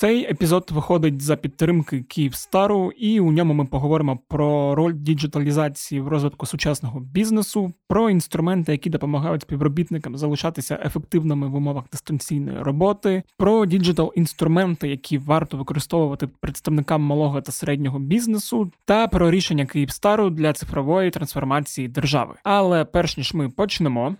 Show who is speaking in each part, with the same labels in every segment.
Speaker 1: Цей епізод виходить за підтримки Київстару, і у ньому ми поговоримо про роль діджиталізації в розвитку сучасного бізнесу, про інструменти, які допомагають співробітникам залишатися ефективними в умовах дистанційної роботи, про діджитал-інструменти, які варто використовувати представникам малого та середнього бізнесу, та про рішення Київстару для цифрової трансформації держави. Але перш ніж ми почнемо.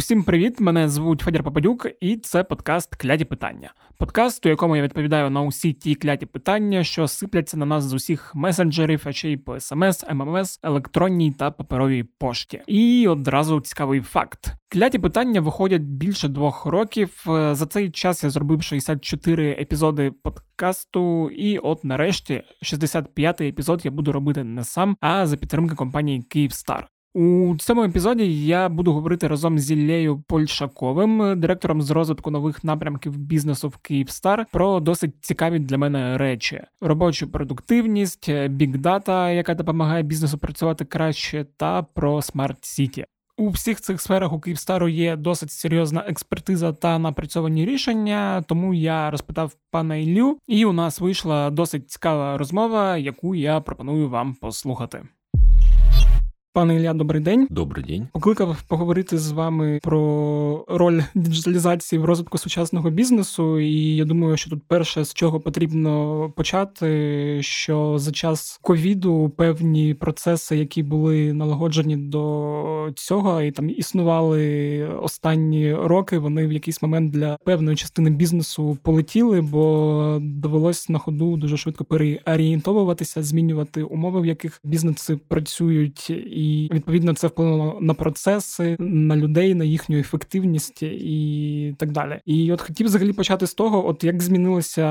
Speaker 1: Усім привіт! Мене звуть Федір Попадюк, і це подкаст Кляті питання. Подкаст, у якому я відповідаю на усі ті кляті питання, що сипляться на нас з усіх месенджерів, а ще й по смс, ММС, електронній та паперовій пошті. І одразу цікавий факт: кляті питання виходять більше двох років. За цей час я зробив 64 епізоди подкасту, і от нарешті 65-й епізод я буду робити не сам, а за підтримки компанії Київстар. У цьому епізоді я буду говорити разом з Іллею Польшаковим, директором з розвитку нових напрямків бізнесу в Київстар, про досить цікаві для мене речі: робочу продуктивність, big data, яка допомагає бізнесу працювати краще, та про smart city. У всіх цих сферах у Київстару є досить серйозна експертиза та напрацьовані рішення, тому я розпитав пана Іллю, і у нас вийшла досить цікава розмова, яку я пропоную вам послухати. Пане Ілля, добрий день.
Speaker 2: Добрий день.
Speaker 1: Покликав поговорити з вами про роль діджиталізації в розвитку сучасного бізнесу. І я думаю, що тут перше з чого потрібно почати, що за час ковіду певні процеси, які були налагоджені до цього, і там існували останні роки, вони в якийсь момент для певної частини бізнесу полетіли, бо довелось на ходу дуже швидко переорієнтовуватися, змінювати умови, в яких бізнеси працюють і відповідно це вплинуло на процеси, на людей, на їхню ефективність і так далі. І от хотів взагалі почати з того, от як змінилося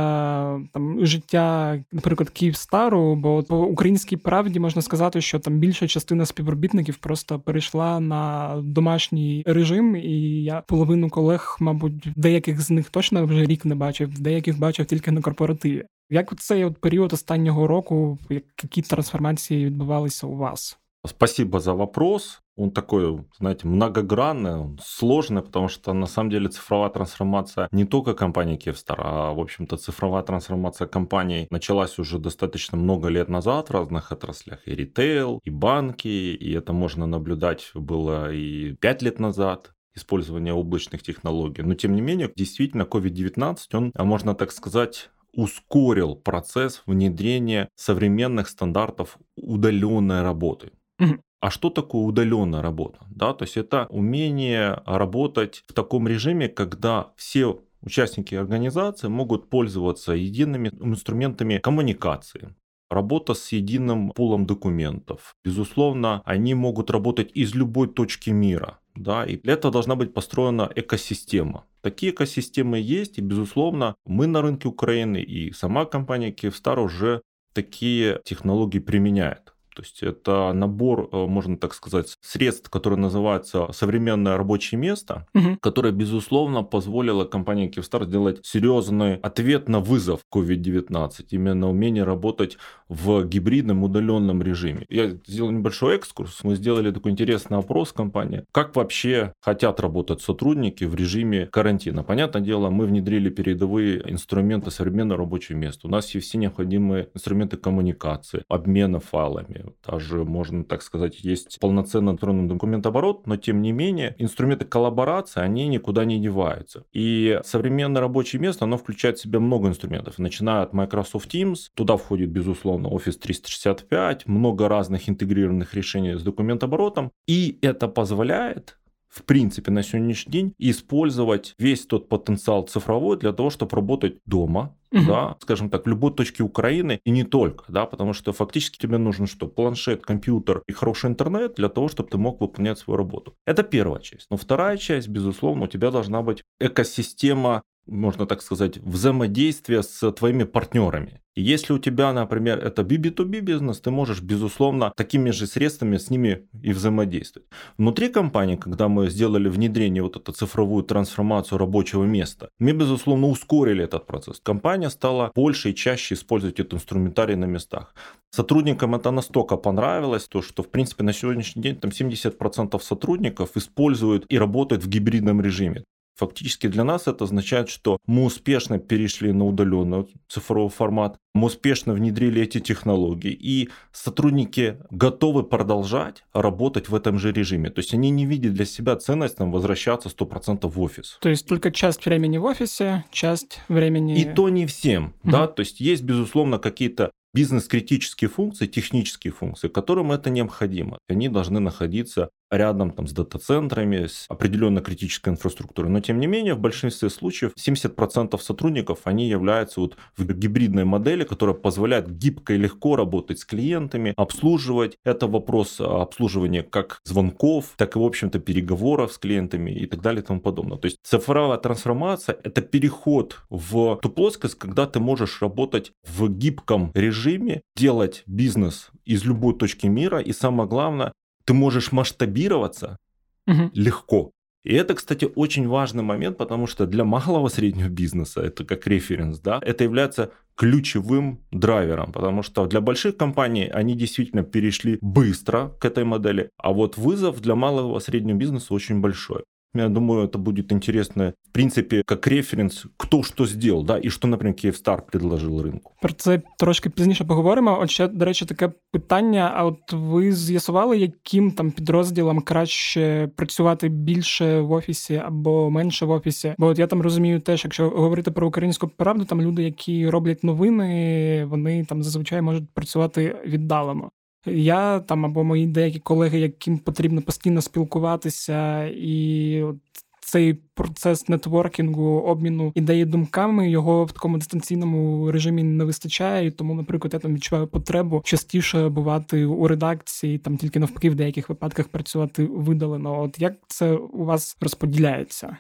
Speaker 1: там життя, наприклад, Київстару, бо по українській правді можна сказати, що там більша частина співробітників просто перейшла на домашній режим, і я половину колег, мабуть, деяких з них точно вже рік не бачив, деяких бачив тільки на корпоративі. Як цей от період останнього року, які трансформації відбувалися у вас?
Speaker 2: Спасибо за вопрос. Он такой, знаете, многогранный, он сложный, потому что на самом деле цифровая трансформация не только компании Кевстар, а, в общем-то, цифровая трансформация компаний началась уже достаточно много лет назад в разных отраслях. И ритейл, и банки, и это можно наблюдать было и 5 лет назад использование облачных технологий. Но тем не менее, действительно, COVID-19, он, а можно так сказать, ускорил процесс внедрения современных стандартов удаленной работы. А что такое удаленная работа? Да, то есть это умение работать в таком режиме, когда все участники организации могут пользоваться едиными инструментами коммуникации. Работа с единым пулом документов. Безусловно, они могут работать из любой точки мира. Да, и для этого должна быть построена экосистема. Такие экосистемы есть, и, безусловно, мы на рынке Украины и сама компания Киевстар уже такие технологии применяет. То есть это набор, э, можно так сказать, средств, которые называются современное рабочее место, угу. которое, безусловно, позволило компании Киевстар сделать серьезный ответ на вызов COVID-19, именно умение работать в гибридном удаленном режиме. Я сделал небольшой экскурс, мы сделали такой интересный опрос компании, как вообще хотят работать сотрудники в режиме карантина. Понятное дело, мы внедрили передовые инструменты современного рабочего места. У нас есть все необходимые инструменты коммуникации, обмена файлами, даже, можно так сказать, есть полноценный электронный документооборот, но тем не менее инструменты коллаборации, они никуда не деваются. И современное рабочее место, оно включает в себя много инструментов, начиная от Microsoft Teams, туда входит, безусловно, Office 365, много разных интегрированных решений с документооборотом, и это позволяет в принципе, на сегодняшний день использовать весь тот потенциал цифровой для того, чтобы работать дома, угу. да, скажем так, в любой точке Украины и не только, да, потому что фактически тебе нужен что? Планшет, компьютер и хороший интернет для того, чтобы ты мог выполнять свою работу. Это первая часть. Но вторая часть, безусловно, у тебя должна быть экосистема можно так сказать, взаимодействия с твоими партнерами. И если у тебя, например, это B2B бизнес, ты можешь, безусловно, такими же средствами с ними и взаимодействовать. Внутри компании, когда мы сделали внедрение вот эту цифровую трансформацию рабочего места, мы, безусловно, ускорили этот процесс. Компания стала больше и чаще использовать этот инструментарий на местах. Сотрудникам это настолько понравилось, то, что, в принципе, на сегодняшний день там 70% сотрудников используют и работают в гибридном режиме. Фактически для нас это означает, что мы успешно перешли на удаленный цифровой формат, мы успешно внедрили эти технологии, и сотрудники готовы продолжать работать в этом же режиме. То есть они не видят для себя ценность там, возвращаться 100% в офис.
Speaker 1: То есть только часть времени в офисе, часть времени...
Speaker 2: И то не всем, угу. да, то есть есть, безусловно, какие-то бизнес-критические функции, технические функции, которым это необходимо. Они должны находиться рядом там, с дата-центрами, с определенной критической инфраструктурой. Но тем не менее, в большинстве случаев 70% сотрудников, они являются вот в гибридной модели, которая позволяет гибко и легко работать с клиентами, обслуживать. Это вопрос обслуживания как звонков, так и, в общем-то, переговоров с клиентами и так далее и тому подобное. То есть цифровая трансформация – это переход в ту плоскость, когда ты можешь работать в гибком режиме, делать бизнес из любой точки мира и, самое главное, ты можешь масштабироваться угу. легко. И это, кстати, очень важный момент, потому что для малого среднего бизнеса, это как референс, да, это является ключевым драйвером, потому что для больших компаний они действительно перешли быстро к этой модели, а вот вызов для малого среднего бизнеса очень большой. Я думаю, это будет интересно, в принципі, як референс, хто що зробив, да, і що, наприклад, Київстар предложив ринку.
Speaker 1: Про це трошки пізніше поговоримо. От ще, до речі, таке питання: а от ви з'ясували, яким там підрозділам краще працювати більше в офісі або менше в офісі? Бо от я там розумію теж, якщо говорити про українську правду, там люди, які роблять новини, вони там зазвичай можуть працювати віддалено. Я там або мої деякі колеги, яким потрібно постійно спілкуватися, і цей процес нетворкінгу, обміну ідеї думками його в такому дистанційному режимі не вистачає. І Тому, наприклад, я там відчуваю потребу частіше бувати у редакції, там тільки навпаки в деяких випадках працювати видалено. От як це у вас розподіляється?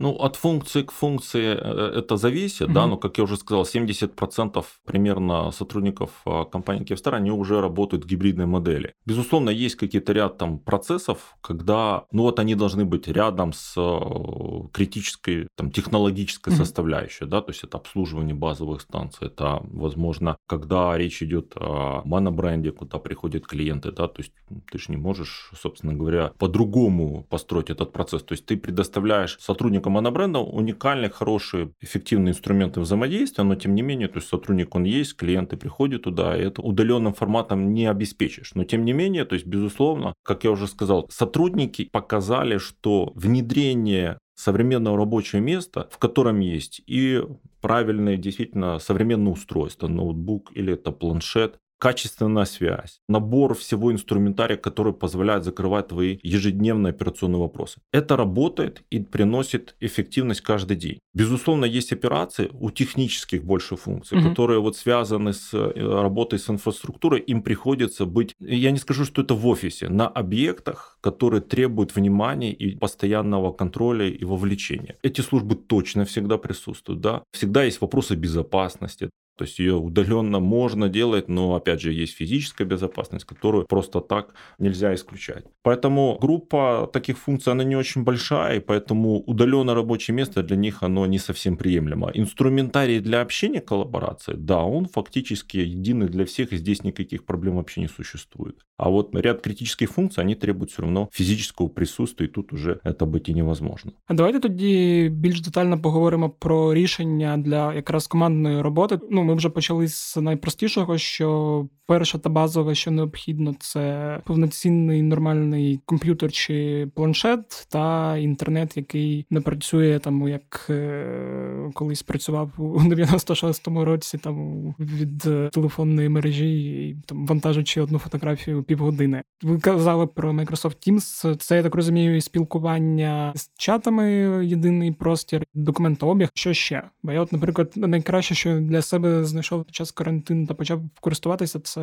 Speaker 2: Ну, от функции к функции э, это зависит, mm-hmm. да, но, как я уже сказал, 70% примерно сотрудников а, компании Киевстар, они уже работают в гибридной модели. Безусловно, есть какие-то ряд там процессов, когда, ну вот они должны быть рядом с э, критической там технологической mm-hmm. составляющей, да, то есть это обслуживание базовых станций, это, возможно, когда речь идет о монобренде, куда приходят клиенты, да, то есть ты же не можешь, собственно говоря, по-другому построить этот процесс, то есть ты предоставляешь сотрудникам монобренда уникальные, хорошие, эффективные инструменты взаимодействия, но тем не менее, то есть сотрудник он есть, клиенты приходят туда, и это удаленным форматом не обеспечишь. Но тем не менее, то есть безусловно, как я уже сказал, сотрудники показали, что внедрение современного рабочего места, в котором есть и правильное, действительно, современное устройство, ноутбук или это планшет, качественная связь, набор всего инструментария, который позволяет закрывать твои ежедневные операционные вопросы. Это работает и приносит эффективность каждый день. Безусловно, есть операции у технических больше функций, угу. которые вот связаны с э, работой с инфраструктурой, им приходится быть, я не скажу, что это в офисе, на объектах, которые требуют внимания и постоянного контроля и вовлечения. Эти службы точно всегда присутствуют, да. Всегда есть вопросы безопасности. То есть ее удаленно можно делать, но опять же есть физическая безопасность, которую просто так нельзя исключать. Поэтому группа таких функций, она не очень большая, и поэтому удаленное рабочее место для них оно не совсем приемлемо. Инструментарий для общения, коллаборации, да, он фактически единый для всех, и здесь никаких проблем вообще не существует. А вот ряд критических функций, они требуют все равно физического присутствия, и тут уже это быть и невозможно.
Speaker 1: А давайте тоді більш детально поговоримо про рішення для якраз командної роботи. Ну, ми вже почали з найпростішого, що перше та базове, що необхідно, це повноцінний нормальний комп'ютер чи планшет та інтернет, який не працює там, як е, колись працював у 96-му році, там від телефонної мережі, і там вантажучи одну фотографію півгодини. Ви казали про Microsoft Teams. Це я так розумію, і спілкування з чатами, єдиний простір, документообіг. Що ще? Бо я, от, наприклад, найкраще, що для себе знайшов під час карантину та почав користуватися, це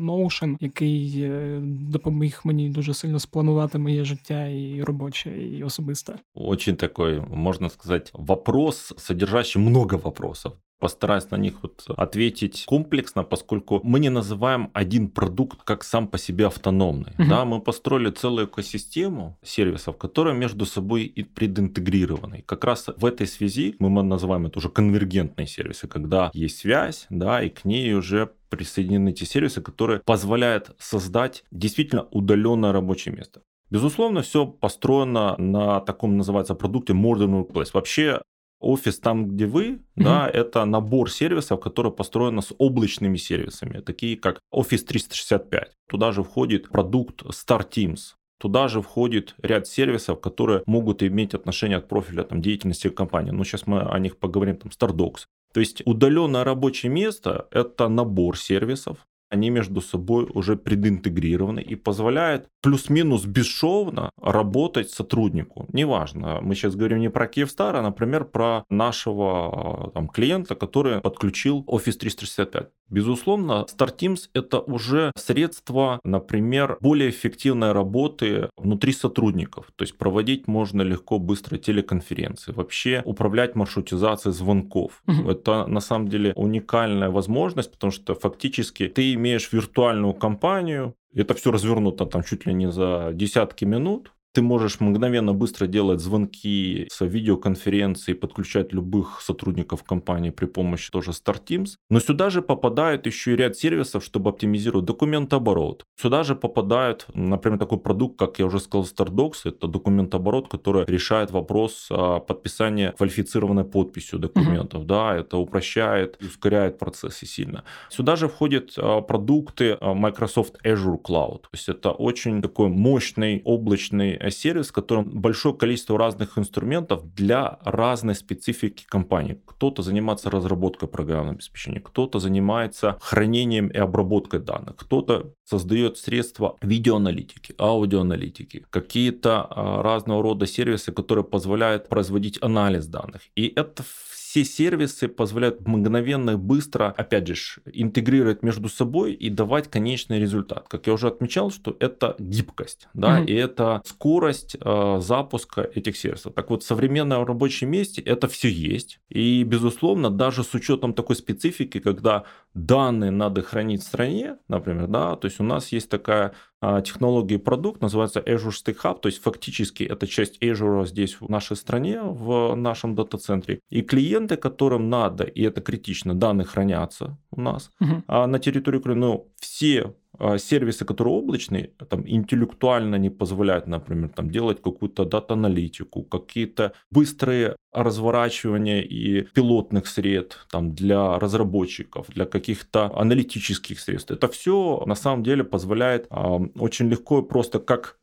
Speaker 1: Notion, який е, допоміг мені дуже сильно спланувати моє життя і робоче, і особисте.
Speaker 2: Очень такой, можно сказать, вопрос, содержащий много вопросов. Постараюсь на них вот ответить комплексно, поскольку мы не называем один продукт как сам по себе автономный. Угу. Да, мы построили целую экосистему сервисов, которые между собой и прединтегрированы. Как раз в этой связи мы называем это уже конвергентные сервисы, когда есть связь, да, и к ней уже присоединены те сервисы, которые позволяют создать действительно удаленное рабочее место. Безусловно, все построено на таком называется продукте Modern Workplace. Вообще офис там, где вы, mm-hmm. да, это набор сервисов, которые построены с облачными сервисами, такие как Office 365. Туда же входит продукт Star Teams. Туда же входит ряд сервисов, которые могут иметь отношение от профиля там, деятельности компании. Ну, сейчас мы о них поговорим, там, StarDocs. То есть удаленное рабочее место – это набор сервисов, они между собой уже прединтегрированы и позволяют плюс-минус бесшовно работать сотруднику. Неважно, мы сейчас говорим не про Киевстар, а, например, про нашего там, клиента, который подключил Office 365. Безусловно, StarTeams — это уже средство, например, более эффективной работы внутри сотрудников. То есть проводить можно легко, быстро телеконференции, вообще управлять маршрутизацией звонков. Угу. Это на самом деле уникальная возможность, потому что фактически ты имеешь виртуальную компанию, это все развернуто там чуть ли не за десятки минут, ты можешь мгновенно быстро делать звонки с видеоконференции, подключать любых сотрудников компании при помощи тоже StarTeams. Но сюда же попадает еще и ряд сервисов, чтобы оптимизировать документооборот. Сюда же попадает, например, такой продукт, как я уже сказал, StarDocs. Это документооборот, который решает вопрос подписания квалифицированной подписью документов. Mm-hmm. Да, это упрощает, ускоряет процессы сильно. Сюда же входят а, продукты а, Microsoft Azure Cloud. То есть это очень такой мощный облачный сервис, в котором большое количество разных инструментов для разной специфики компании. Кто-то занимается разработкой программного обеспечения, кто-то занимается хранением и обработкой данных, кто-то создает средства видеоаналитики, аудиоаналитики, какие-то а, разного рода сервисы, которые позволяют производить анализ данных. И это все сервисы позволяют мгновенно быстро, опять же, интегрировать между собой и давать конечный результат. Как я уже отмечал, что это гибкость, да, mm-hmm. и это скорость э, запуска этих сервисов. Так вот, в современном рабочем месте это все есть. И, безусловно, даже с учетом такой специфики, когда данные надо хранить в стране, например, да, то есть у нас есть такая а, технологии продукт, называется Azure Stack Hub, то есть фактически это часть Azure здесь в нашей стране, в нашем дата-центре. И клиенты, которым надо, и это критично, данные хранятся у нас угу. а на территории Украины, ну, все сервисы, которые облачные, там интеллектуально не позволяют, например, там делать какую-то дата-аналитику, какие-то быстрые разворачивания и пилотных сред там, для разработчиков, для каких-то аналитических средств. Это все на самом деле позволяет э, очень легко и просто как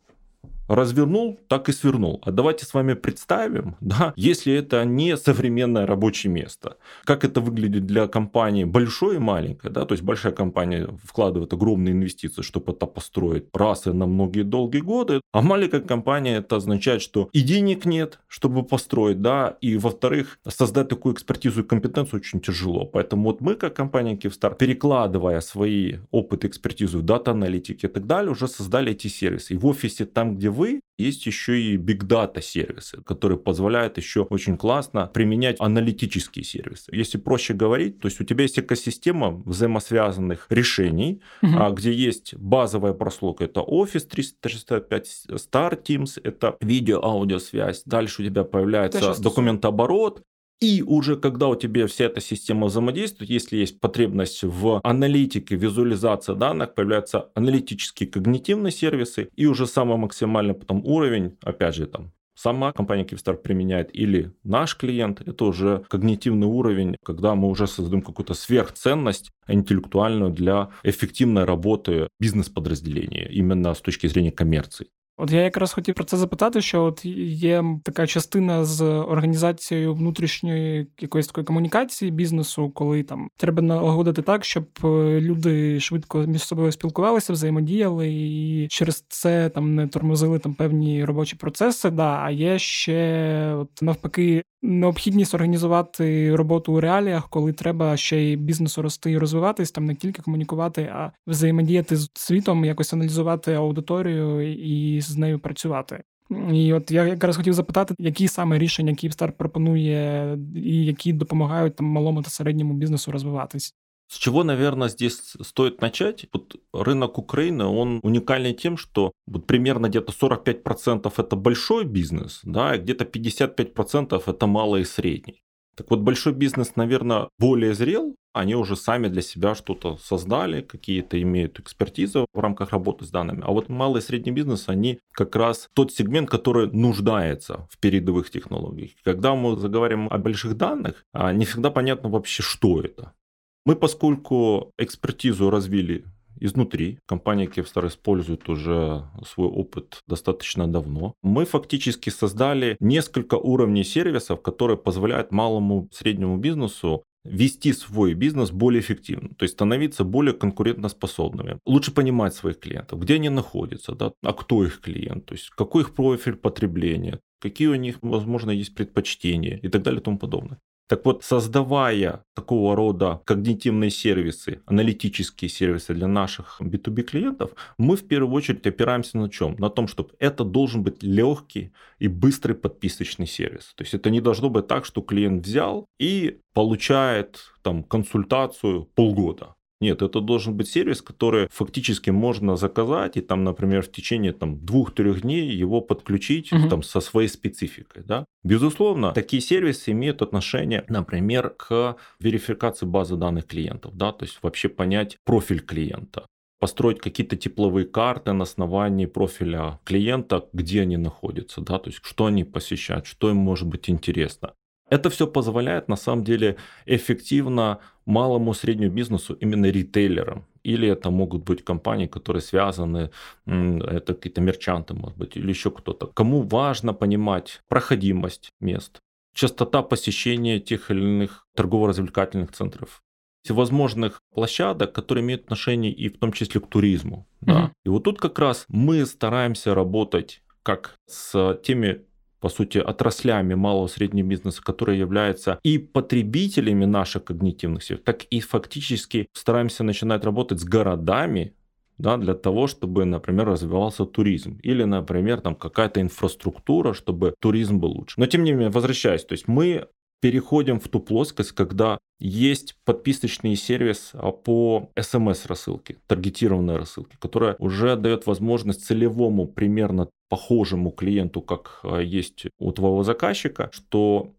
Speaker 2: развернул, так и свернул. А давайте с вами представим, да, если это не современное рабочее место, как это выглядит для компании большой и маленькой, да, то есть большая компания вкладывает огромные инвестиции, чтобы это построить раз и на многие долгие годы, а маленькая компания это означает, что и денег нет, чтобы построить, да, и во-вторых, создать такую экспертизу и компетенцию очень тяжело. Поэтому вот мы, как компания Киевстар, перекладывая свои опыт экспертизу в дата-аналитике и так далее, уже создали эти сервисы. И в офисе, там, где вы, есть еще и big data сервисы, которые позволяют еще очень классно применять аналитические сервисы. Если проще говорить, то есть у тебя есть экосистема взаимосвязанных решений, угу. где есть базовая прослойка, это Office 365, Star Teams, это видео-аудиосвязь. Дальше у тебя появляется документооборот, и уже когда у тебя вся эта система взаимодействует, если есть потребность в аналитике, визуализации данных, появляются аналитические когнитивные сервисы, и уже самый максимальный потом уровень, опять же, там сама компания Kyivstar применяет или наш клиент, это уже когнитивный уровень, когда мы уже создаем какую-то сверхценность интеллектуальную для эффективной работы бизнес-подразделения, именно с точки зрения коммерции.
Speaker 1: От я якраз хотів про це запитати, що от є така частина з організацією внутрішньої якоїсь такої комунікації бізнесу, коли там треба налагодити так, щоб е, люди швидко між собою спілкувалися, взаємодіяли, і через це там не тормозили там певні робочі процеси. Да, а є ще от навпаки необхідність організувати роботу у реаліях, коли треба ще й бізнесу рости і розвиватись, там не тільки комунікувати, а взаємодіяти з світом, якось аналізувати аудиторію і з нею працювати. І от я якраз хотів запитати, які саме рішення Київстар пропонує, і які допомагають там малому та середньому бізнесу розвиватись.
Speaker 2: С чего, наверное, здесь стоит начать? Вот рынок Украины, он уникальный тем, что вот примерно где-то 45% это большой бизнес, да, и где-то 55% это малый и средний. Так вот, большой бизнес, наверное, более зрел, они уже сами для себя что-то создали, какие-то имеют экспертизу в рамках работы с данными. А вот малый и средний бизнес, они как раз тот сегмент, который нуждается в передовых технологиях. Когда мы заговорим о больших данных, а, не всегда понятно вообще, что это. Мы, поскольку экспертизу развили изнутри. Компания Kevstar использует уже свой опыт достаточно давно. Мы фактически создали несколько уровней сервисов, которые позволяют малому среднему бизнесу вести свой бизнес более эффективно, то есть становиться более конкурентоспособными, лучше понимать своих клиентов, где они находятся, да, а кто их клиент, то есть какой их профиль потребления, какие у них, возможно, есть предпочтения и так далее и тому подобное. Так вот, создавая такого рода когнитивные сервисы, аналитические сервисы для наших B2B клиентов, мы в первую очередь опираемся на чем? На том, что это должен быть легкий и быстрый подписочный сервис. То есть это не должно быть так, что клиент взял и получает там консультацию полгода. Нет, это должен быть сервис, который фактически можно заказать и там, например, в течение там двух-трех дней его подключить угу. там со своей спецификой, да. Безусловно, такие сервисы имеют отношение, например, к верификации базы данных клиентов, да, то есть вообще понять профиль клиента построить какие-то тепловые карты на основании профиля клиента, где они находятся, да, то есть что они посещают, что им может быть интересно. Это все позволяет на самом деле эффективно малому среднему бизнесу, именно ритейлерам. Или это могут быть компании, которые связаны, это какие-то мерчанты, может быть, или еще кто-то. Кому важно понимать проходимость мест, частота посещения тех или иных торгово-развлекательных центров, всевозможных площадок, которые имеют отношение и в том числе к туризму. Mm-hmm. Да. И вот тут как раз мы стараемся работать как с теми по сути, отраслями малого и среднего бизнеса, которые являются и потребителями наших когнитивных сил, так и фактически стараемся начинать работать с городами, да, для того, чтобы, например, развивался туризм. Или, например, там какая-то инфраструктура, чтобы туризм был лучше. Но, тем не менее, возвращаясь, то есть мы переходим в ту плоскость, когда есть подписочный сервис а, по смс-рассылке, таргетированной рассылке, которая уже дает возможность целевому примерно похожему клиенту, как а, есть у твоего заказчика, что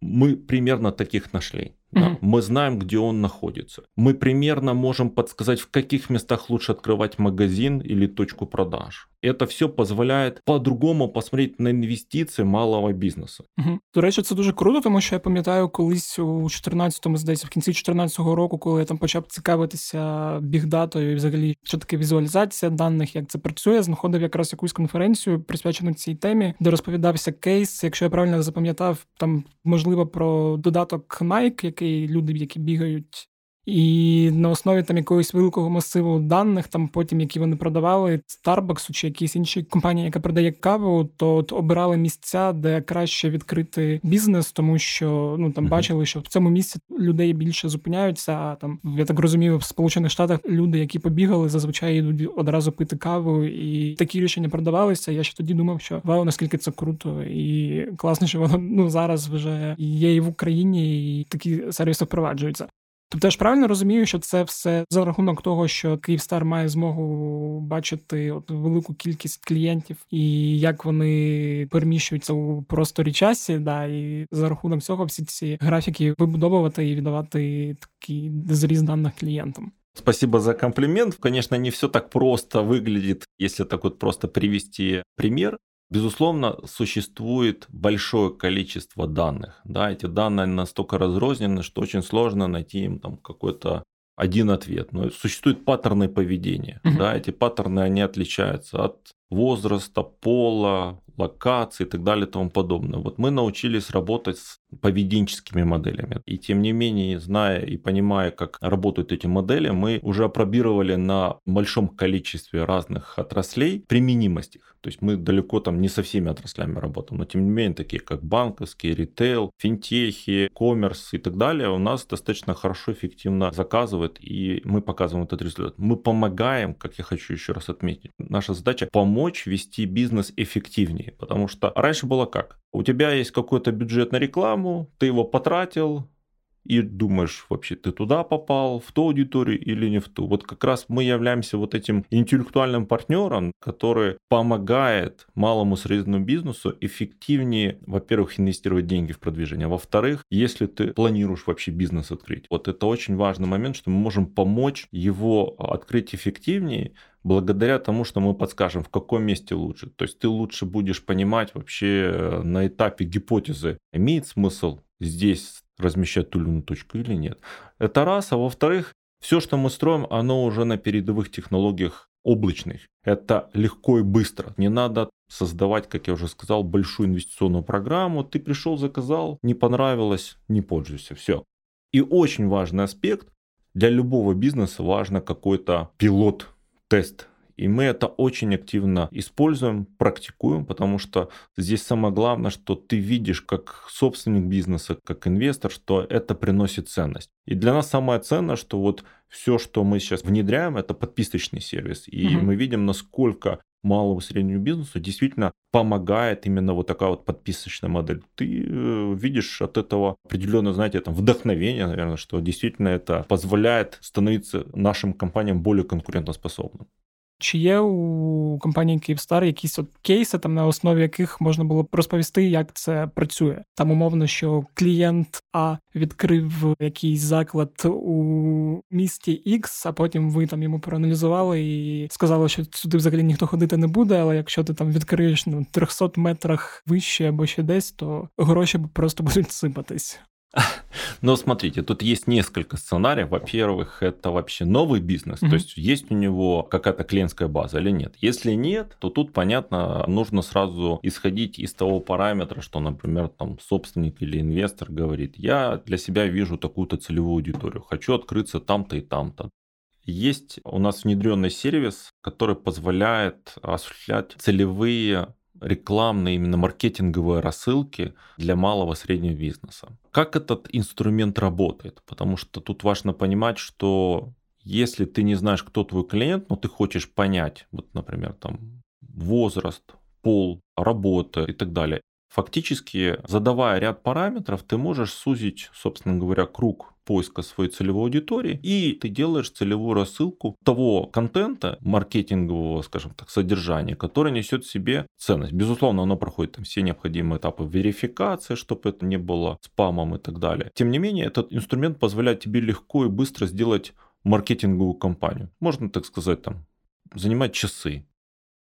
Speaker 2: мы примерно таких нашли. Да? Mm-hmm. Мы знаем, где он находится. Мы примерно можем подсказать, в каких местах лучше открывать магазин или точку продаж. Это все позволяє по-другому посмотреть на інвестиції малого бізнесу.
Speaker 1: Угу. До речі, це дуже круто, тому що я пам'ятаю колись у 14-му, здається, в кінці 14-го року, коли я там почав цікавитися бігдатою і взагалі що таке візуалізація даних, як це працює, знаходив якраз якусь конференцію, присвячену цій темі, де розповідався кейс, якщо я правильно запам'ятав, там можливо про додаток Nike, який люди, які бігають і на основі там якогось великого масиву даних, там потім, які вони продавали, Starbucks чи якісь інші компанії, яка продає каву, то от обирали місця, де краще відкрити бізнес, тому що ну там бачили, що в цьому місці людей більше зупиняються. А там я так розумію, в Сполучених Штатах люди, які побігали, зазвичай йдуть одразу пити каву, і такі рішення продавалися. Я ще тоді думав, що вау, наскільки це круто, і класно, що воно ну зараз вже є і в Україні, і такі сервіси впроваджуються. Тобто я ж правильно розумію, що це все за рахунок того, що Київстар має змогу бачити от велику кількість клієнтів і як вони переміщуються у просторі часі, да, і за рахунок цього всі ці графіки вибудовувати і віддавати такий зріз даних клієнтам.
Speaker 2: Спасибо за комплимент. Конечно, не все так просто выглядит, если так вот просто привести пример. Безусловно, существует большое количество данных. Да, эти данные настолько разрознены, что очень сложно найти им там какой-то один ответ. Но существуют паттерны поведения. Угу. Да, эти паттерны, они отличаются от возраста, пола, локации и так далее и тому подобное. Вот мы научились работать с поведенческими моделями. И тем не менее, зная и понимая, как работают эти модели, мы уже опробировали на большом количестве разных отраслей применимость их. То есть мы далеко там не со всеми отраслями работаем, но тем не менее, такие как банковские, ритейл, финтехи, коммерс и так далее, у нас достаточно хорошо, эффективно заказывают, и мы показываем этот результат. Мы помогаем, как я хочу еще раз отметить, наша задача помочь вести бизнес эффективнее, потому что раньше было как? У тебя есть какой-то бюджет на рекламу, ты его потратил, и думаешь, вообще ты туда попал, в ту аудиторию или не в ту. Вот как раз мы являемся вот этим интеллектуальным партнером, который помогает малому среднему бизнесу эффективнее, во-первых, инвестировать деньги в продвижение, а во-вторых, если ты планируешь вообще бизнес открыть. Вот это очень важный момент, что мы можем помочь его открыть эффективнее, благодаря тому, что мы подскажем, в каком месте лучше. То есть ты лучше будешь понимать вообще э, на этапе гипотезы, имеет смысл здесь размещать ту или иную точку или нет. Это раз. А во-вторых, все, что мы строим, оно уже на передовых технологиях облачных. Это легко и быстро. Не надо создавать, как я уже сказал, большую инвестиционную программу. Ты пришел, заказал, не понравилось, не пользуйся. Все. И очень важный аспект. Для любого бизнеса важно какой-то пилот, тест и мы это очень активно используем, практикуем, потому что здесь самое главное, что ты видишь как собственник бизнеса, как инвестор, что это приносит ценность. И для нас самое ценное, что вот все, что мы сейчас внедряем, это подписочный сервис. И угу. мы видим, насколько малому и среднему бизнесу действительно помогает именно вот такая вот подписочная модель. Ты э, видишь от этого определенное, знаете, там вдохновение, наверное, что действительно это позволяет становиться нашим компаниям более конкурентоспособным.
Speaker 1: Чи є у компанії Київстар якісь от кейси, там на основі яких можна було б розповісти, як це працює? Там умовно, що клієнт А відкрив якийсь заклад у місті X, а потім ви там йому проаналізували і сказали, що сюди взагалі ніхто ходити не буде. Але якщо ти там відкриєш на ну, 300 метрах вище або ще десь, то гроші просто будуть сипатись.
Speaker 2: Но смотрите, тут есть несколько сценариев. Во-первых, это вообще новый бизнес, mm-hmm. то есть есть у него какая-то клиентская база или нет. Если нет, то тут, понятно, нужно сразу исходить из того параметра, что, например, там собственник или инвестор говорит, я для себя вижу такую-то целевую аудиторию, хочу открыться там-то и там-то. Есть у нас внедренный сервис, который позволяет осуществлять целевые рекламные, именно маркетинговые рассылки для малого среднего бизнеса. Как этот инструмент работает? Потому что тут важно понимать, что если ты не знаешь, кто твой клиент, но ты хочешь понять, вот, например, там возраст, пол, работа и так далее, фактически задавая ряд параметров, ты можешь сузить, собственно говоря, круг поиска своей целевой аудитории, и ты делаешь целевую рассылку того контента, маркетингового, скажем так, содержания, который несет в себе ценность. Безусловно, оно проходит там все необходимые этапы верификации, чтобы это не было спамом и так далее. Тем не менее, этот инструмент позволяет тебе легко и быстро сделать маркетинговую кампанию. Можно, так сказать, там, занимать часы.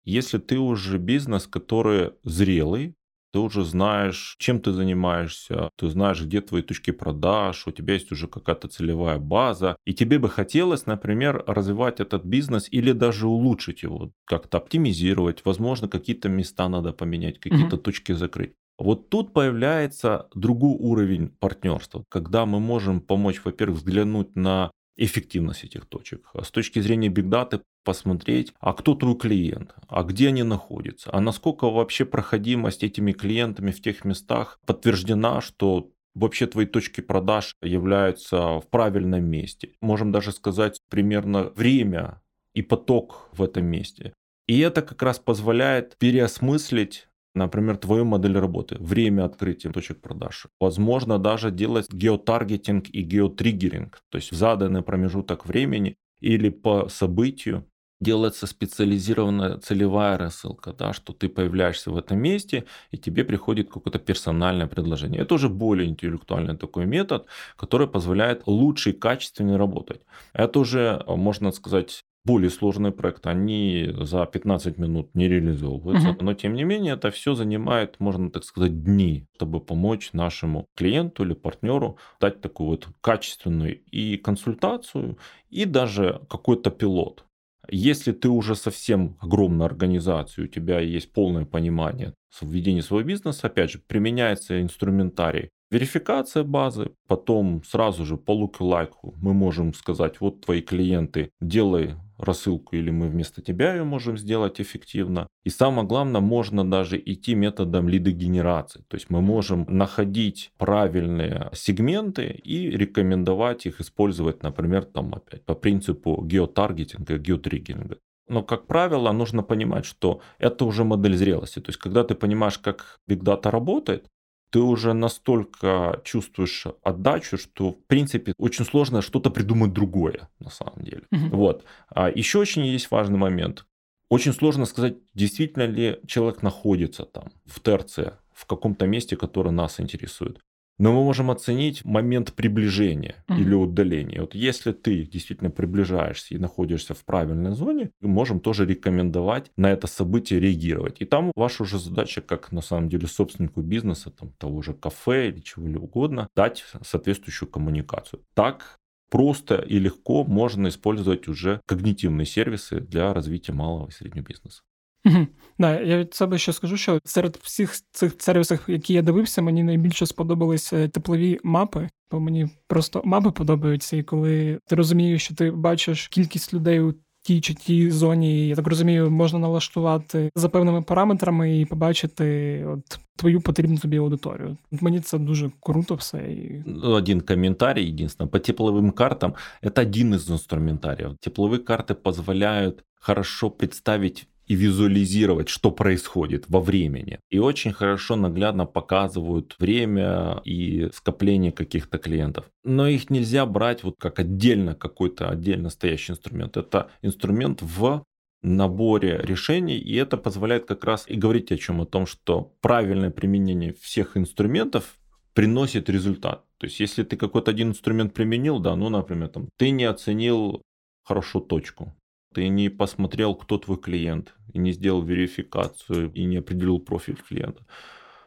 Speaker 2: Если ты уже бизнес, который зрелый, ты уже знаешь, чем ты занимаешься, ты знаешь, где твои точки продаж, у тебя есть уже какая-то целевая база, и тебе бы хотелось, например, развивать этот бизнес или даже улучшить его, как-то оптимизировать, возможно, какие-то места надо поменять, какие-то mm-hmm. точки закрыть. Вот тут появляется другой уровень партнерства, когда мы можем помочь, во-первых, взглянуть на эффективность этих точек. А с точки зрения бигдаты посмотреть, а кто твой клиент, а где они находятся, а насколько вообще проходимость этими клиентами в тех местах подтверждена, что вообще твои точки продаж являются в правильном месте. Можем даже сказать примерно время и поток в этом месте. И это как раз позволяет переосмыслить например, твою модель работы, время открытия точек продаж. Возможно даже делать геотаргетинг и геотриггеринг, то есть в заданный промежуток времени или по событию делается специализированная целевая рассылка, да, что ты появляешься в этом месте, и тебе приходит какое-то персональное предложение. Это уже более интеллектуальный такой метод, который позволяет лучше и качественнее работать. Это уже, можно сказать, более сложные проекты, они за 15 минут не реализовываются, угу. но тем не менее это все занимает, можно так сказать, дни, чтобы помочь нашему клиенту или партнеру дать такую вот качественную и консультацию, и даже какой-то пилот. Если ты уже совсем огромная организация, у тебя есть полное понимание в ведении своего бизнеса, опять же, применяется инструментарий верификация базы, потом сразу же по луку-лайку мы можем сказать, вот твои клиенты, делай рассылку, или мы вместо тебя ее можем сделать эффективно. И самое главное, можно даже идти методом лидогенерации. То есть мы можем находить правильные сегменты и рекомендовать их использовать, например, там опять по принципу геотаргетинга, геотриггеринга. Но, как правило, нужно понимать, что это уже модель зрелости. То есть, когда ты понимаешь, как Big Data работает, ты уже настолько чувствуешь отдачу, что, в принципе, очень сложно что-то придумать другое, на самом деле. Угу. Вот. А еще очень есть важный момент. Очень сложно сказать, действительно ли человек находится там, в ТРЦ, в каком-то месте, которое нас интересует. Но мы можем оценить момент приближения mm-hmm. или удаления. Вот если ты действительно приближаешься и находишься в правильной зоне, мы можем тоже рекомендовать на это событие реагировать. И там ваша уже задача, как на самом деле собственнику бизнеса, там, того же кафе или чего угодно, дать соответствующую коммуникацию. Так просто и легко можно использовать уже когнитивные сервисы для развития малого и среднего бизнеса.
Speaker 1: Угу. Да, я від себе ще скажу, що серед всіх цих сервісів, які я дивився, мені найбільше сподобалися теплові мапи, бо мені просто мапи подобаються, і коли ти розумієш, що ти бачиш кількість людей у тій чи тій зоні, я так розумію, можна налаштувати за певними параметрами і побачити от твою потрібну тобі аудиторію. Мені це дуже круто все. І...
Speaker 2: Ну, один комментарий, единственное, по тепловым картам, это один из инструментариев. Тепловые карты позволяют хорошо представить и визуализировать, что происходит во времени. И очень хорошо наглядно показывают время и скопление каких-то клиентов. Но их нельзя брать вот как отдельно какой-то отдельно стоящий инструмент. Это инструмент в наборе решений, и это позволяет как раз и говорить о чем? О том, что правильное применение всех инструментов приносит результат. То есть, если ты какой-то один инструмент применил, да, ну, например, там, ты не оценил хорошо точку, ты не посмотрел, кто твой клиент, и не сделал верификацию, и не определил профиль клиента,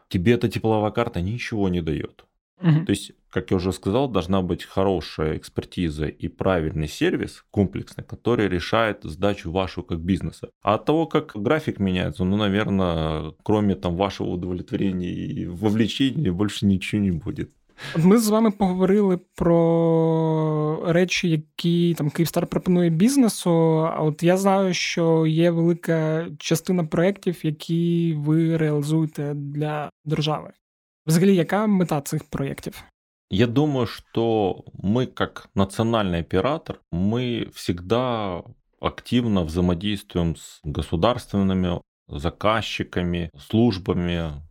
Speaker 2: тебе эта тепловая карта ничего не дает. Угу. То есть, как я уже сказал, должна быть хорошая экспертиза и правильный сервис комплексный, который решает задачу вашу как бизнеса. А от того, как график меняется, ну, наверное, кроме там вашего удовлетворения и вовлечения, больше ничего не будет.
Speaker 1: Ми з вами поговорили про речі, які там Київстар пропонує бізнесу. А от я знаю, що є велика частина проєктів, які ви реалізуєте для держави. Взагалі, яка мета цих проєктів?
Speaker 2: Я думаю, что мы как национальный оператор, мы всегда активно взаимодействуем с государственными заказчиками, службами, с а,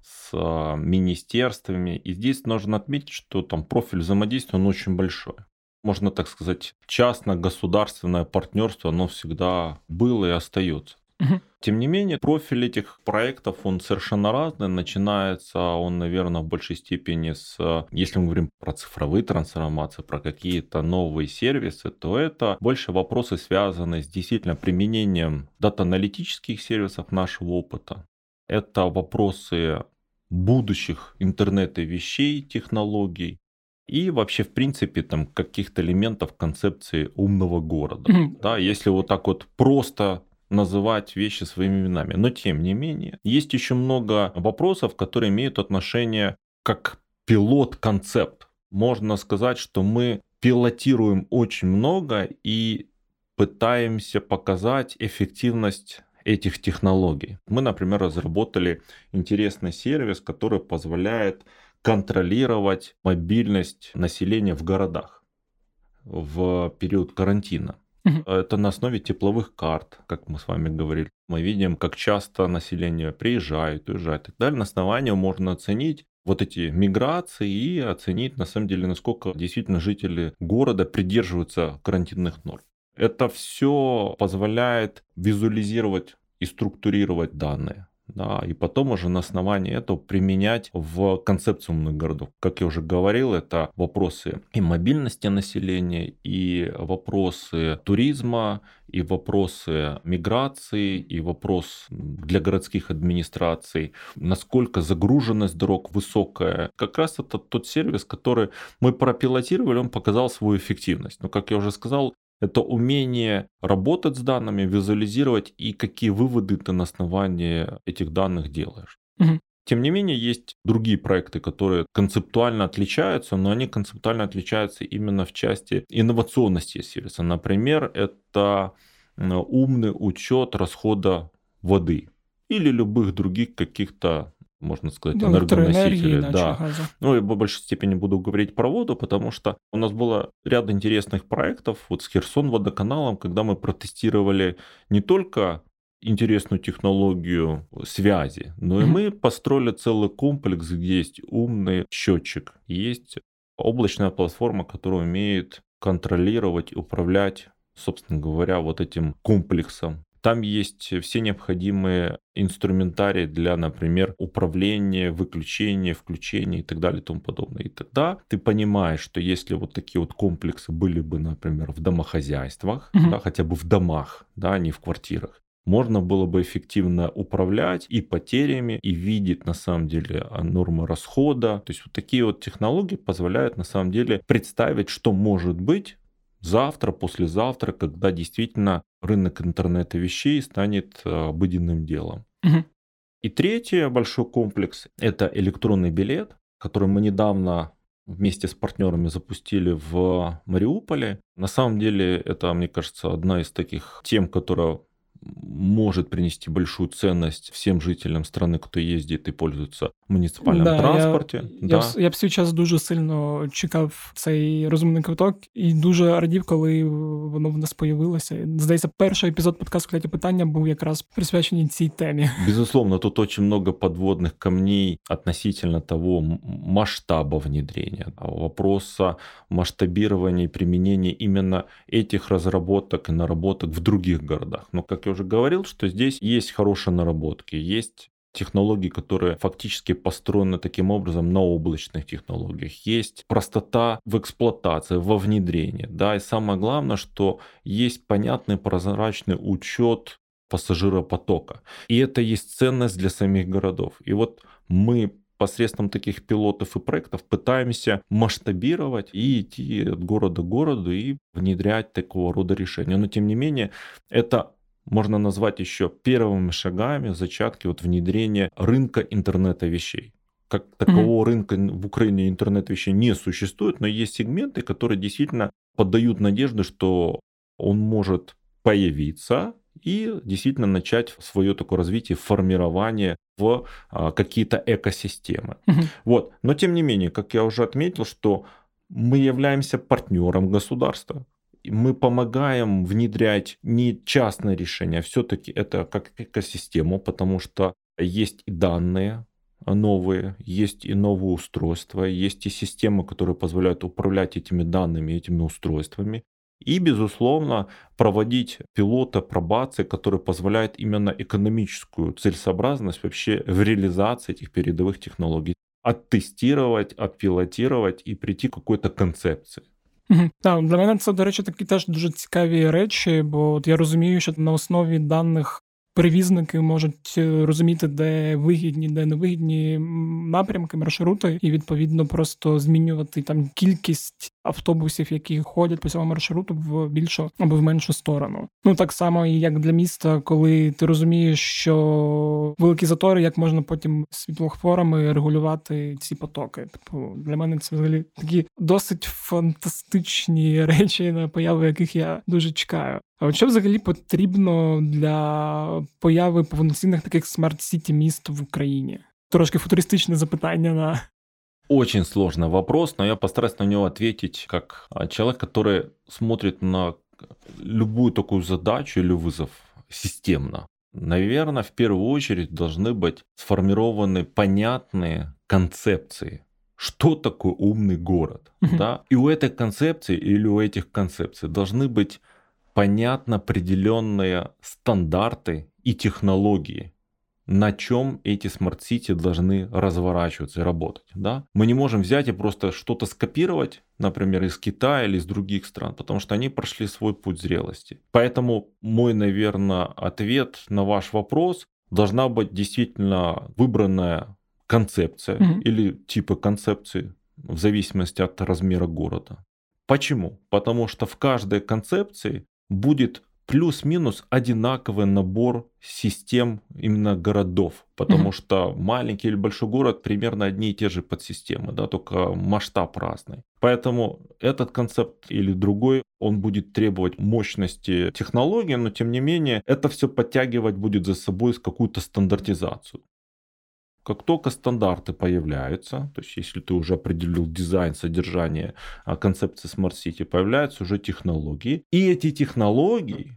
Speaker 2: министерствами. И здесь нужно отметить, что там профиль взаимодействия, он очень большой. Можно так сказать, частно-государственное партнерство, оно всегда было и остается. Угу. Тем не менее, профиль этих проектов, он совершенно разный. Начинается он, наверное, в большей степени с, если мы говорим про цифровые трансформации, про какие-то новые сервисы, то это больше вопросы, связанные с действительно применением дата-аналитических сервисов нашего опыта. Это вопросы будущих интернета вещей, технологий, и вообще, в принципе, там каких-то элементов концепции умного города. Да, если вот так вот просто называть вещи своими именами. Но тем не менее, есть еще много вопросов, которые имеют отношение как пилот-концепт. Можно сказать, что мы пилотируем очень много и пытаемся показать эффективность этих технологий. Мы, например, разработали интересный сервис, который позволяет контролировать мобильность населения в городах в период карантина. Это на основе тепловых карт, как мы с вами говорили. Мы видим, как часто население приезжает, уезжает и так далее. На основании можно оценить вот эти миграции и оценить, на самом деле, насколько действительно жители города придерживаются карантинных норм. Это все позволяет визуализировать и структурировать данные да, и потом уже на основании этого применять в концепцию умных городов. Как я уже говорил, это вопросы и мобильности населения, и вопросы туризма, и вопросы миграции, и вопрос для городских администраций, насколько загруженность дорог высокая. Как раз это тот сервис, который мы пропилотировали, он показал свою эффективность. Но, как я уже сказал, это умение работать с данными, визуализировать и какие выводы ты на основании этих данных делаешь.
Speaker 1: Угу.
Speaker 2: Тем не менее, есть другие проекты, которые концептуально отличаются, но они концептуально отличаются именно в части инновационности сервиса. Например, это умный учет расхода воды или любых других каких-то можно сказать,
Speaker 1: Да,
Speaker 2: энергоносители. Да.
Speaker 1: газа.
Speaker 2: Ну, и в большей степени буду говорить про воду, потому что у нас было ряд интересных проектов вот с Херсон водоканалом, когда мы протестировали не только интересную технологию связи, но и мы построили целый комплекс, где есть умный счетчик, есть облачная платформа, которая умеет контролировать, управлять, собственно говоря, вот этим комплексом. Там есть все необходимые инструментарии для, например, управления, выключения, включения и так далее и тому подобное. И тогда ты понимаешь, что если вот такие вот комплексы были бы, например, в домохозяйствах,
Speaker 1: Мгм.
Speaker 2: да, хотя бы в домах, да, а не в квартирах, можно было бы эффективно управлять и потерями, и видеть на самом деле а, нормы расхода. То есть вот такие вот технологии позволяют на самом деле представить, что может быть завтра, послезавтра, когда действительно рынок интернета вещей станет э, обыденным делом.
Speaker 1: Мгм.
Speaker 2: И третий большой комплекс – это электронный билет, который мы недавно вместе с партнерами запустили в Мариуполе. На самом деле это, мне кажется, одна из таких тем, которая может принести большую ценность всем жителям страны, кто ездит і пользується в муніципальному
Speaker 1: Да,
Speaker 2: транспорті.
Speaker 1: Я,
Speaker 2: да.
Speaker 1: я, вс- я всю час дуже сильно чекав цей розумний квиток і дуже радів, коли воно в нас появилося. Здається, перший епізод подкасту «Кляті питання був якраз присвячений цій темі.
Speaker 2: Безусловно, тут очень много подводных камней относительно того м- масштаба внедрения, а вопроса масштабирования и применения именно этих разработок и наработок в других городах. Но, как я уже говорил, что здесь есть хорошие наработки, есть технологии, которые фактически построены таким образом на облачных технологиях. Есть простота в эксплуатации, во внедрении. Да, и самое главное, что есть понятный прозрачный учет пассажиропотока. И это есть ценность для самих городов. И вот мы посредством таких пилотов и проектов пытаемся масштабировать и идти от города к городу и внедрять такого рода решения. Но тем не менее, это можно назвать еще первыми шагами зачатки вот внедрения рынка интернета вещей. Как такового рынка в Украине интернет вещей не существует, но есть сегменты, которые действительно поддают надежды, что он может появиться и действительно начать свое такое развитие, формирование в а, какие-то экосистемы.
Speaker 1: Мгм.
Speaker 2: Вот. Но тем не менее, как я уже отметил, что мы являемся партнером государства. Мы помогаем внедрять не частное решение, а все-таки это как экосистему, потому что есть и данные новые, есть и новые устройства, есть и системы, которые позволяют управлять этими данными, этими устройствами. И, безусловно, проводить пилоты, пробации, которые позволяют именно экономическую целесообразность вообще в реализации этих передовых технологий. Оттестировать, отпилотировать и прийти к какой-то концепции.
Speaker 1: Мгм. Так, для мене це, до речі, такі теж дуже цікаві речі, бо от я розумію, що на основі даних перевізники можуть е, розуміти, де вигідні, де невигідні напрямки, маршрути, і відповідно просто змінювати там кількість автобусів, які ходять по цьому маршруту в більшу або в меншу сторону. Ну так само і як для міста, коли ти розумієш, що великі затори, як можна потім світлофорами регулювати ці потоки. Типу, для мене це взагалі такі досить фантастичні речі, на появу яких я дуже чекаю. А що взагалі потрібно для появи повноцінних таких smart city міст в Україні? Трошки футуристичне запитання на
Speaker 2: Очень сложный вопрос, но я постараюсь на него ответить как а, человек, который смотрит на любую такую задачу или вызов системно. Наверное, в первую очередь должны быть сформированы понятные концепции. Что такое умный город?
Speaker 1: Мгм.
Speaker 2: Да? И у этой концепции или у этих концепций должны быть понятно определенные стандарты и технологии, на чем эти smart city должны разворачиваться и работать. Да? Мы не можем взять и просто что-то скопировать, например, из Китая или из других стран, потому что они прошли свой путь зрелости. Поэтому мой, наверное, ответ на ваш вопрос должна быть действительно выбранная концепция
Speaker 1: Мгм.
Speaker 2: или типы концепции в зависимости от размера города. Почему? Потому что в каждой концепции будет плюс-минус одинаковый набор систем именно городов, потому mm-hmm. что маленький или большой город примерно одни и те же подсистемы, да, только масштаб разный. Поэтому этот концепт или другой, он будет требовать мощности технологии, но тем не менее это все подтягивать будет за собой какую-то стандартизацию. Как только стандарты появляются, то есть если ты уже определил дизайн, содержание а, концепции Smart City, появляются уже технологии. И эти технологии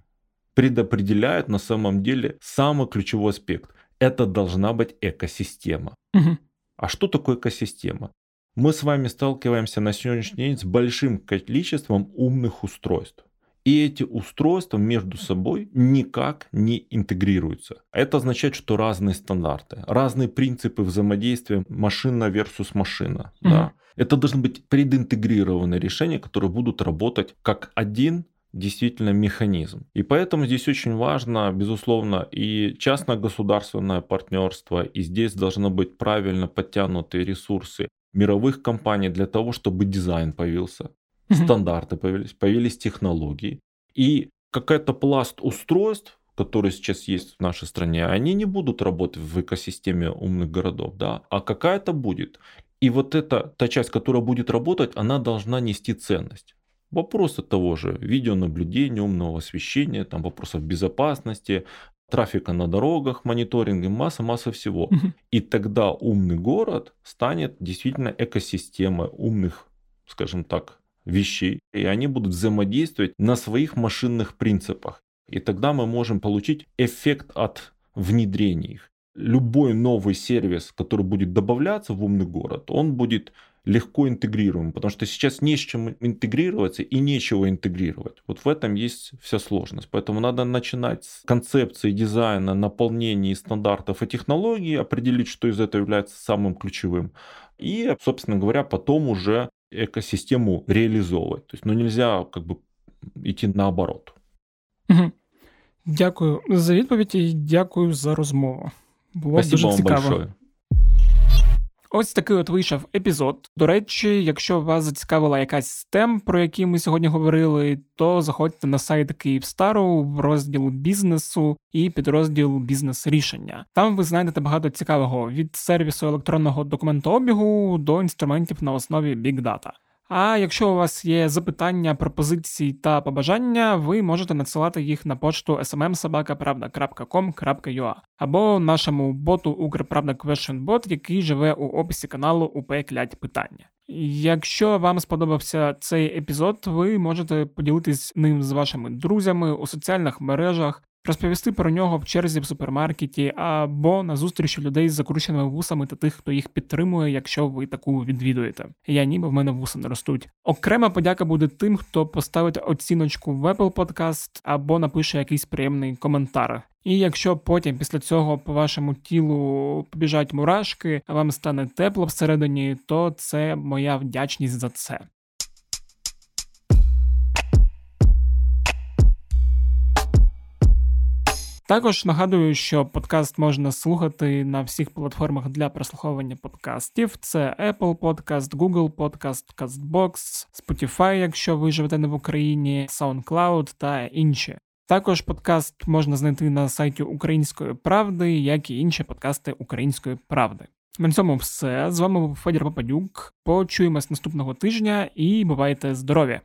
Speaker 2: предопределяют на самом деле самый ключевой аспект. Это должна быть экосистема. Угу. А что такое экосистема? Мы с вами сталкиваемся на сегодняшний день с большим количеством умных устройств. И эти устройства между собой никак не интегрируются. Это означает, что разные стандарты, разные принципы взаимодействия машина versus машина. Угу. Да. Это должны быть прединтегрированные решения, которые будут работать как один действительно механизм. И поэтому здесь очень важно, безусловно, и частно-государственное партнерство, и здесь должны быть правильно подтянутые ресурсы мировых компаний для того, чтобы дизайн появился, стандарты появились, появились технологии. И какая-то пласт устройств, которые сейчас есть в нашей стране, они не будут работать в экосистеме умных городов, да, а какая-то будет. И вот эта, та часть, которая будет работать, она должна нести ценность. Вопросы того же видеонаблюдения, умного освещения, там вопросов безопасности, трафика на дорогах, мониторинга, масса-масса всего. И тогда умный город станет действительно экосистемой умных, скажем так, вещей, и они будут взаимодействовать на своих машинных принципах. И тогда мы можем получить эффект от внедрения их. Любой новый сервис, который будет добавляться в умный город, он будет легко интегрируем, потому что сейчас не с чем интегрироваться и нечего интегрировать. Вот в этом есть вся сложность. Поэтому надо начинать с концепции дизайна, наполнения стандартов и технологий, определить, что из этого является самым ключевым. И, собственно говоря, потом уже экосистему реализовывать. То есть, ну, нельзя как бы идти наоборот.
Speaker 1: Угу. Дякую за відповідь і дякую за розмову. Було
Speaker 2: Спасибо
Speaker 1: дуже цікаво.
Speaker 2: вам большое.
Speaker 1: Ось такий от вийшов епізод. До речі, якщо вас зацікавила якась з тем, про які ми сьогодні говорили, то заходьте на сайт Київстару в розділ бізнесу і підрозділ бізнес-рішення. Там ви знайдете багато цікавого від сервісу електронного документообігу до інструментів на основі Big Data. А якщо у вас є запитання, пропозиції та побажання, ви можете надсилати їх на пошту smmsobaka.pravda.com.ua або нашому боту Укрправда QuestionBot, який живе у описі каналу УП Клять Питання. Якщо вам сподобався цей епізод, ви можете поділитись ним з вашими друзями у соціальних мережах, розповісти про нього в черзі в супермаркеті або на зустрічі людей з закрученими вусами та тих, хто їх підтримує, якщо ви таку відвідуєте. Я ніби в мене вуса не ростуть. Окрема подяка буде тим, хто поставить оціночку в Apple Podcast або напише якийсь приємний коментар. І якщо потім після цього по вашому тілу побіжать мурашки, а вам стане тепло всередині, то це моя вдячність за це. Також нагадую, що подкаст можна слухати на всіх платформах для прослуховування подкастів: це Apple Podcast, Google Podcast, CastBox, Spotify, якщо ви живете не в Україні, SoundCloud та інші. Також подкаст можна знайти на сайті Української правди, як і інші подкасти Української правди. На цьому все з вами був Федір Попадюк. Почуємось наступного тижня і бувайте здорові!